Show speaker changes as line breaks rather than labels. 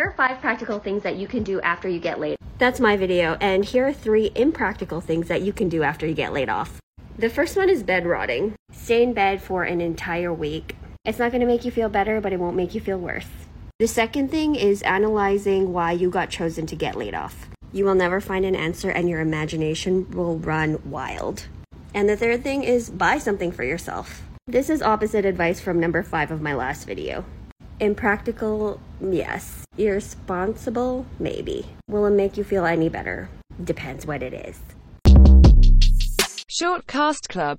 Here are five practical things that you can do after you get laid. Off. That's my video, and here are three impractical things that you can do after you get laid off. The first one is bed rotting. Stay in bed for an entire week. It's not going to make you feel better, but it won't make you feel worse. The second thing is analyzing why you got chosen to get laid off. You will never find an answer, and your imagination will run wild. And the third thing is buy something for yourself. This is opposite advice from number five of my last video. Impractical, yes. Irresponsible, maybe. Will it make you feel any better? Depends what it is.
Short Cast Club